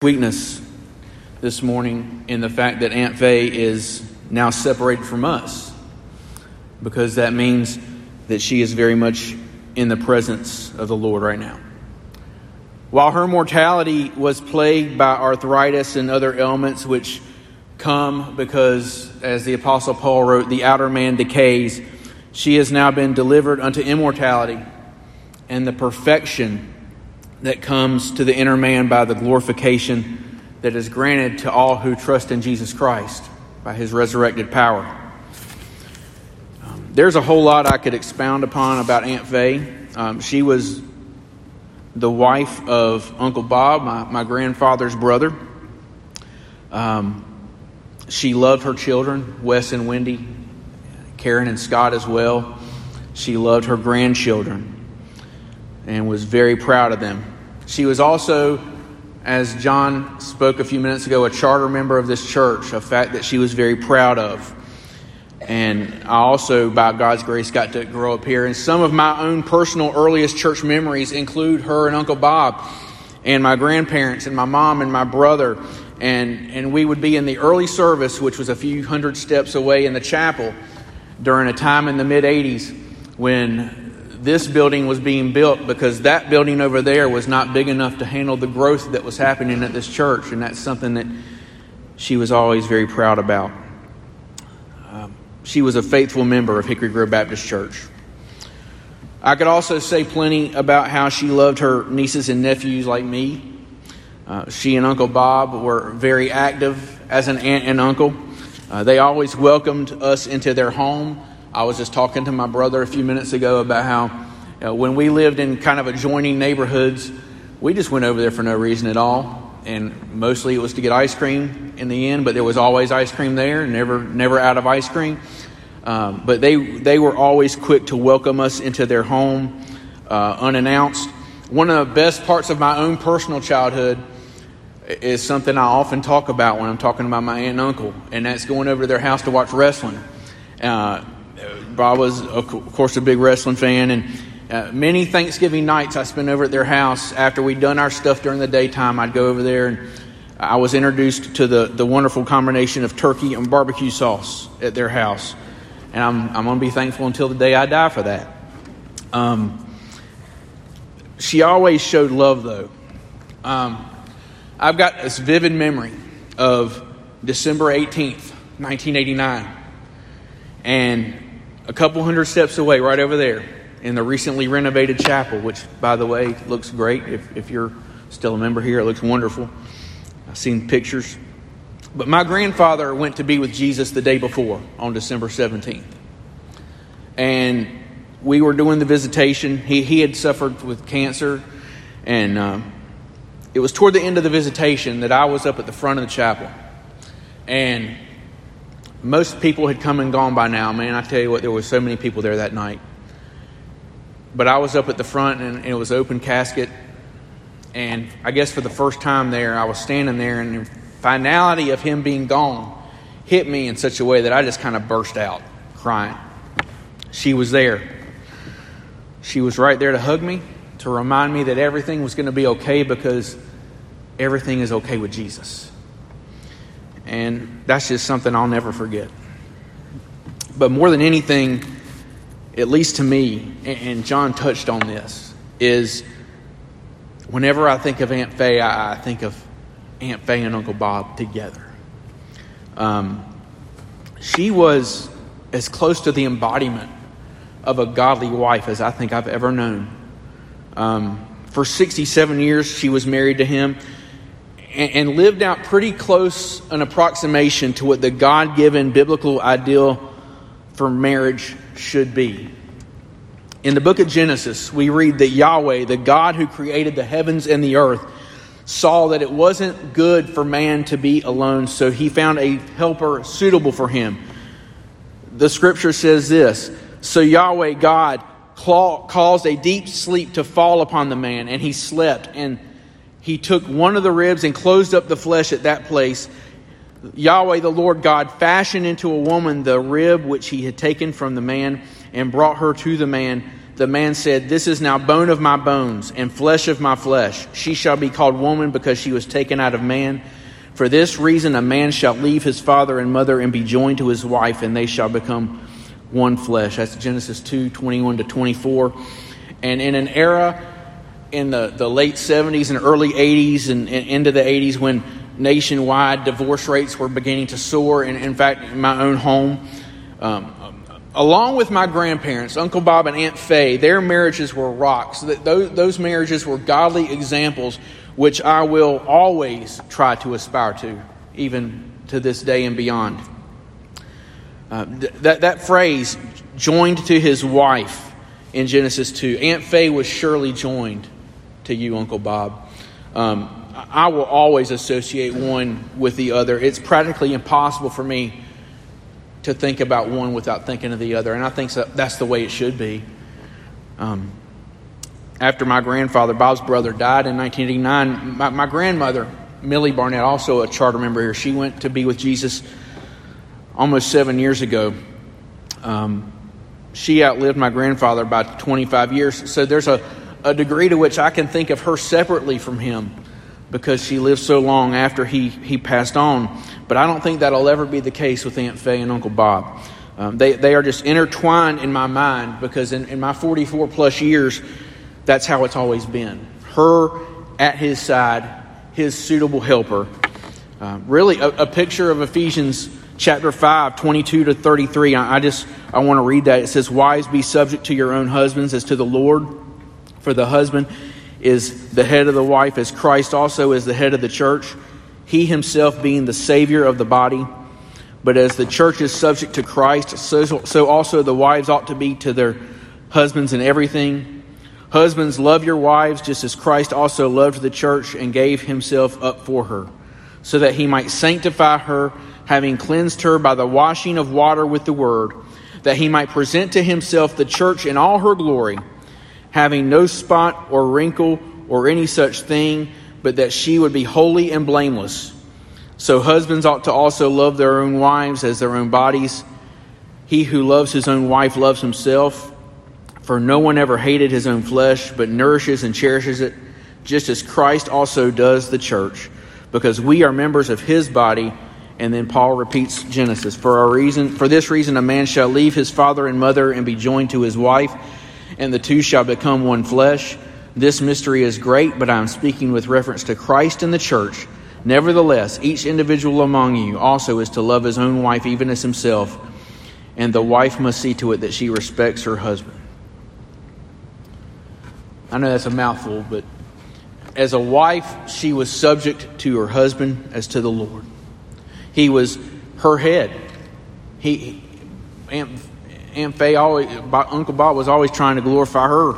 weakness this morning in the fact that Aunt Faye is now separated from us because that means that she is very much in the presence of the Lord right now. While her mortality was plagued by arthritis and other ailments which come because, as the Apostle Paul wrote, the outer man decays, she has now been delivered unto immortality and the perfection that comes to the inner man by the glorification that is granted to all who trust in Jesus Christ by his resurrected power. Um, there's a whole lot I could expound upon about Aunt Faye. Um, she was the wife of Uncle Bob, my, my grandfather's brother. Um, she loved her children, Wes and Wendy, Karen and Scott as well. She loved her grandchildren and was very proud of them. She was also, as John spoke a few minutes ago, a charter member of this church, a fact that she was very proud of. And I also, by God's grace, got to grow up here. And some of my own personal earliest church memories include her and Uncle Bob, and my grandparents, and my mom, and my brother. And, and we would be in the early service, which was a few hundred steps away in the chapel, during a time in the mid 80s when this building was being built because that building over there was not big enough to handle the growth that was happening at this church, and that's something that she was always very proud about. Um, she was a faithful member of Hickory Grove Baptist Church. I could also say plenty about how she loved her nieces and nephews like me. Uh, she and Uncle Bob were very active as an aunt and uncle. Uh, they always welcomed us into their home I was just talking to my brother a few minutes ago about how you know, when we lived in kind of adjoining neighborhoods, we just went over there for no reason at all. And mostly it was to get ice cream in the end, but there was always ice cream there, never, never out of ice cream. Um, but they, they were always quick to welcome us into their home uh, unannounced. One of the best parts of my own personal childhood is something I often talk about when I'm talking about my aunt and uncle, and that's going over to their house to watch wrestling. Uh, was, of course, a big wrestling fan, and uh, many Thanksgiving nights I spent over at their house after we'd done our stuff during the daytime. I'd go over there, and I was introduced to the, the wonderful combination of turkey and barbecue sauce at their house. And I'm, I'm going to be thankful until the day I die for that. Um, she always showed love, though. Um, I've got this vivid memory of December 18th, 1989. And a couple hundred steps away, right over there, in the recently renovated chapel, which, by the way, looks great. If, if you're still a member here, it looks wonderful. I've seen pictures. But my grandfather went to be with Jesus the day before, on December 17th. And we were doing the visitation. He, he had suffered with cancer. And um, it was toward the end of the visitation that I was up at the front of the chapel. And most people had come and gone by now, man. I tell you what, there were so many people there that night. But I was up at the front and, it was open casket. And I guess for the first time there, I was standing there, and the finality of him being gone hit me in such a way that I just kind of burst out crying. She was there. She was right there to hug me, to remind me that everything was going to be okay because everything is okay with Jesus. And that's just something I'll never forget. But more than anything, at least to me, and John touched on this, is whenever I think of Aunt Faye, I think of Aunt Faye and Uncle Bob together. Um, she was as close to the embodiment of a godly wife as I think I've ever known. Um, for 67 years, she was married to him and, and lived out pretty close an approximation to what the God given biblical ideal for marriage should be. In the book of Genesis, we read that Yahweh, the God who created the heavens and the earth, saw that it wasn't good for man to be alone, so he found a helper suitable for him. The scripture says this So Yahweh, God, caused a deep sleep to fall upon the man, and he slept. And he took one of the ribs and closed up the flesh at that place. Yahweh the Lord God fashioned into a woman the rib which he had taken from the man and brought her to the man. the man said, This is now bone of my bones and flesh of my flesh. She shall be called woman because she was taken out of man. For this reason, a man shall leave his father and mother and be joined to his wife, and they shall become one flesh. That's Genesis 2 21 to 24. And in an era in the, the late 70s and early 80s and, and into the 80s when nationwide divorce rates were beginning to soar, and in fact, in my own home, um, along with my grandparents, Uncle Bob and Aunt Faye, their marriages were rocks. Those, those marriages were godly examples, which I will always try to aspire to, even to this day and beyond. Uh, that, that phrase, joined to his wife in Genesis 2, Aunt Faye was surely joined to you, Uncle Bob. Um, I will always associate one with the other. It's practically impossible for me to think about one without thinking of the other. And I think that's the way it should be. Um, after my grandfather, Bob's brother, died in 1989, my, my, grandmother, Millie Barnett, also a charter member here, she went to be with Jesus almost seven years ago. Um, she outlived my grandfather by 25 years. So there's a, a degree to which I can think of her separately from him because she lived so long after he, he passed on. But I don't think that'll ever be the case with Aunt Faye and Uncle Bob. Um, they, they are just intertwined in my mind because in, in my 44 plus years, that's how it's always been. Her at his side, his suitable helper. Uh, really, a, a, picture of Ephesians chapter 5, 22 to 33. I, I just I want to read that. It says, Wives, be subject to your own husbands as to the Lord, for the husband is the head of the wife, as Christ also is the head of the church, he himself being the Savior of the body. But as the church is subject to Christ, so, so also the wives ought to be to their husbands in everything. Husbands, love your wives just as Christ also loved the church and gave himself up for her, so that he might sanctify her, having cleansed her by the washing of water with the word, that he might present to himself the church in all her glory having no spot or wrinkle or any such thing, but that she would be holy and blameless. So husbands ought to also love their own wives as their own bodies. He who loves his own wife loves himself. For no one ever hated his own flesh, but nourishes and cherishes it, just as Christ also does the church, because we are members of his body. And then Paul repeats Genesis. For a reason, for this reason, a man shall leave his father and mother and be joined to his wife and the two shall become one flesh. This mystery is great, but I am speaking with reference to Christ and the church. Nevertheless, each individual among you also is to love his own wife even as himself, and the wife must see to it that she respects her husband. I know that's a mouthful, but as a wife, she was subject to her husband as to the Lord. He was her head. He, Aunt Aunt Faye always, Uncle Bob was always trying to glorify her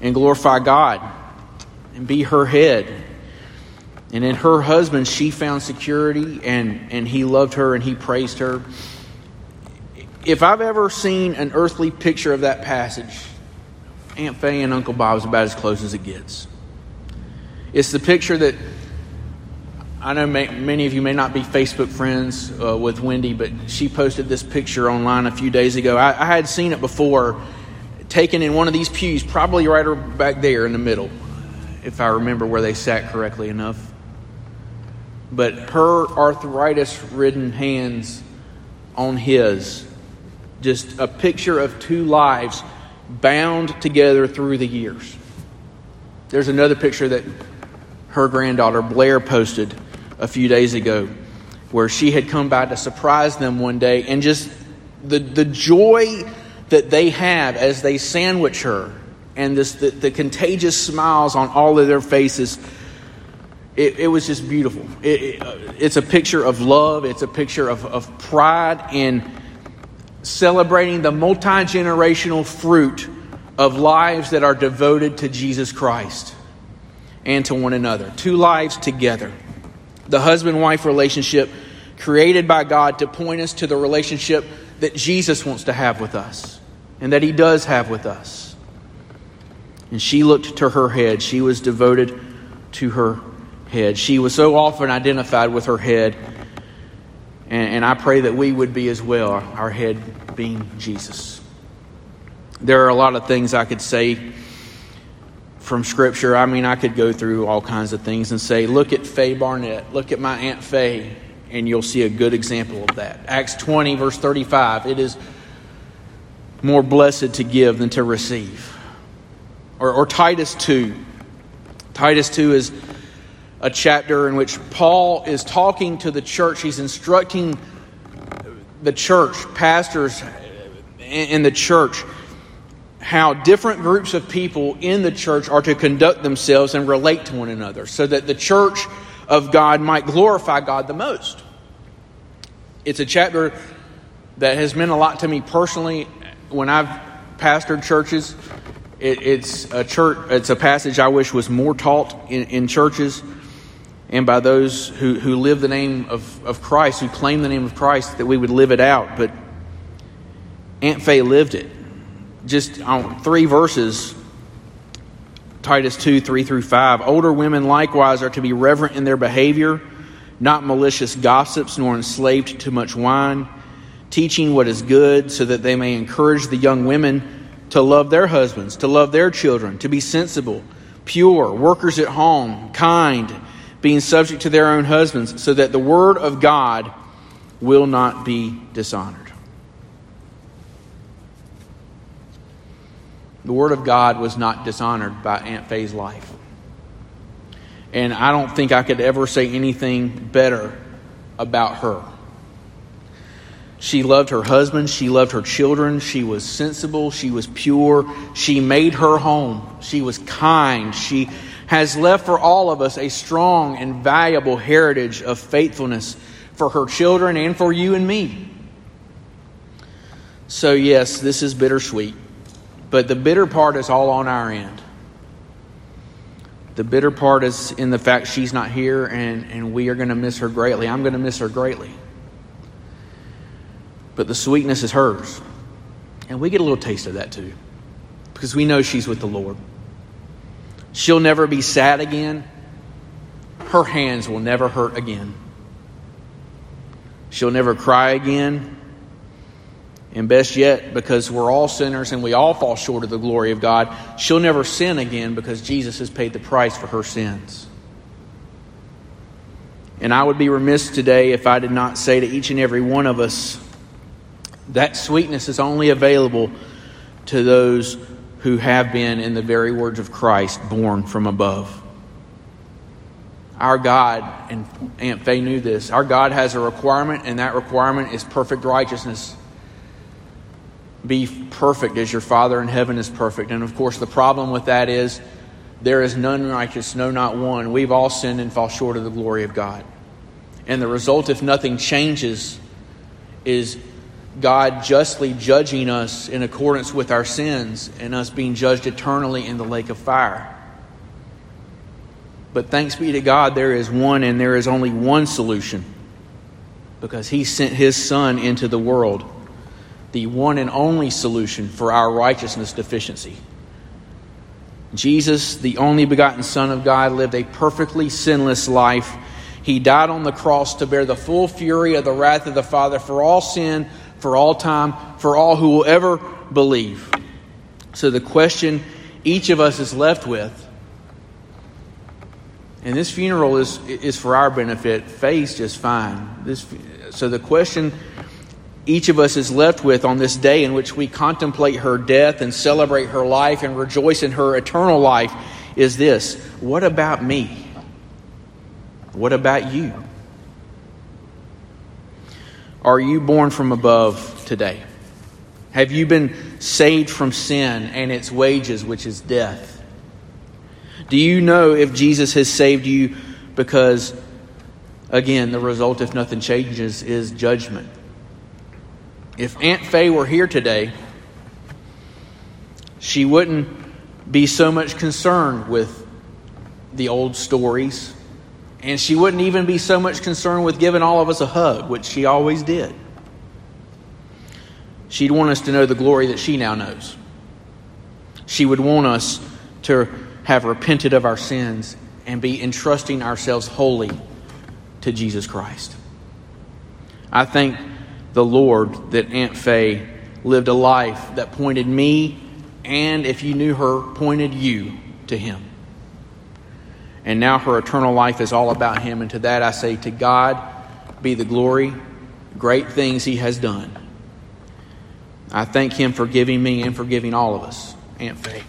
and glorify God and be her head. And in her husband, she found security and, and he loved her and he praised her. If I've ever seen an earthly picture of that passage, Aunt Faye and Uncle Bob is about as close as it gets. It's the picture that I know may, many of you may not be Facebook friends uh, with Wendy, but she posted this picture online a few days ago. I, I, had seen it before, taken in one of these pews, probably right back there in the middle, if I remember where they sat correctly enough. But her arthritis ridden hands on his, just a picture of two lives bound together through the years. There's another picture that her granddaughter Blair posted a few days ago where she had come by to surprise them one day and just the, the joy that they have as they sandwich her and this the, the contagious smiles on all of their faces it, it was just beautiful. It, it, uh, it's a picture of love. It's a picture of, of pride in celebrating the multi-generational fruit of lives that are devoted to jesus christ and to one another. Two lives together the husband wife relationship created by God to point us to the relationship that Jesus wants to have with us and that he does have with us. And she looked to her head. She was devoted to her head. She was so often identified with her head. And, and I pray that we would be as well, our head being Jesus. There are a lot of things I could say from Scripture. I mean, I could go through all kinds of things and say, look at Faye Barnett, look at my Aunt Faye, and you'll see a good example of that. Acts 20, verse 35 it is more blessed to give than to receive. Or, or Titus 2. Titus 2 is a chapter in which Paul is talking to the church. He's instructing the church, pastors in the church, how different groups of people in the church are to conduct themselves and relate to one another so that the church of God might glorify God the most. It's a chapter that has meant a lot to me personally when I've pastored churches. It, it's a church. It's a passage I wish was more taught in, in churches and by those who, who live the name of, of Christ, who claim the name of Christ, that we would live it out. But Aunt Faye lived it. Just on three verses Titus 2 3 through 5. Older women likewise are to be reverent in their behavior, not malicious gossips, nor enslaved to much wine, teaching what is good, so that they may encourage the young women to love their husbands, to love their children, to be sensible, pure, workers at home, kind being subject to their own husbands, so that the word of God will not be dishonored. The word of God was not dishonored by Aunt Faye's life. And I don't think I could ever say anything better about her. She loved her husband. She loved her children. She was sensible. She was pure. She made her home. She was kind. She has left for all of us a strong and valuable heritage of faithfulness for her children and for you and me. So, yes, this is bittersweet, but the bitter part is all on our end. The bitter part is in the fact she's not here and, and we are going to miss her greatly. I'm going to miss her greatly. But the sweetness is hers. And we get a little taste of that too, because we know she's with the Lord. She'll never be sad again. Her hands will never hurt again. She'll never cry again. And best yet, because we're all sinners and we all fall short of the glory of God, she'll never sin again because Jesus has paid the price for her sins. And I would be remiss today if I did not say to each and every one of us that sweetness is only available to those who have been, in the very words of Christ, born from above. Our God, and Aunt Faye knew this, our God has a requirement, and that requirement is perfect righteousness. Be perfect as your Father in heaven is perfect. And of course, the problem with that is there is none righteous, no, not one. We've all sinned and fall short of the glory of God. And the result, if nothing changes, is God justly judging us in accordance with our sins and us being judged eternally in the lake of fire. But thanks be to God, there is one and there is only one solution because He sent His Son into the world, the one and only solution for our righteousness deficiency. Jesus, the only begotten Son of God, lived a perfectly sinless life. He died on the cross to bear the full fury of the wrath of the Father for all sin for all time, for all who will ever believe. So the question each of us is left with, and this funeral is, is for our benefit, Faye's just fine. This, so the question each of us is left with on this day in which we contemplate her death and celebrate her life and rejoice in her eternal life is this What about me? What about you? Are you born from above today? Have you been saved from sin and its wages, which is death? Do you know if Jesus has saved you because, again, the result, if nothing changes, is judgment? If Aunt Faye were here today, she wouldn't be so much concerned with the old stories and she wouldn't even be so much concerned with giving all of us a hug, which she always did. She'd want us to know the glory that she now knows. She would want us to have repented of our sins and be entrusting ourselves wholly to Jesus Christ. I thank the Lord that Aunt Faye lived a life that pointed me and if you knew her, pointed you to Him. And now her eternal life is all about Him. And to that I say, To God be the glory, great things He has done. I thank Him for giving me and for giving all of us Aunt Faye.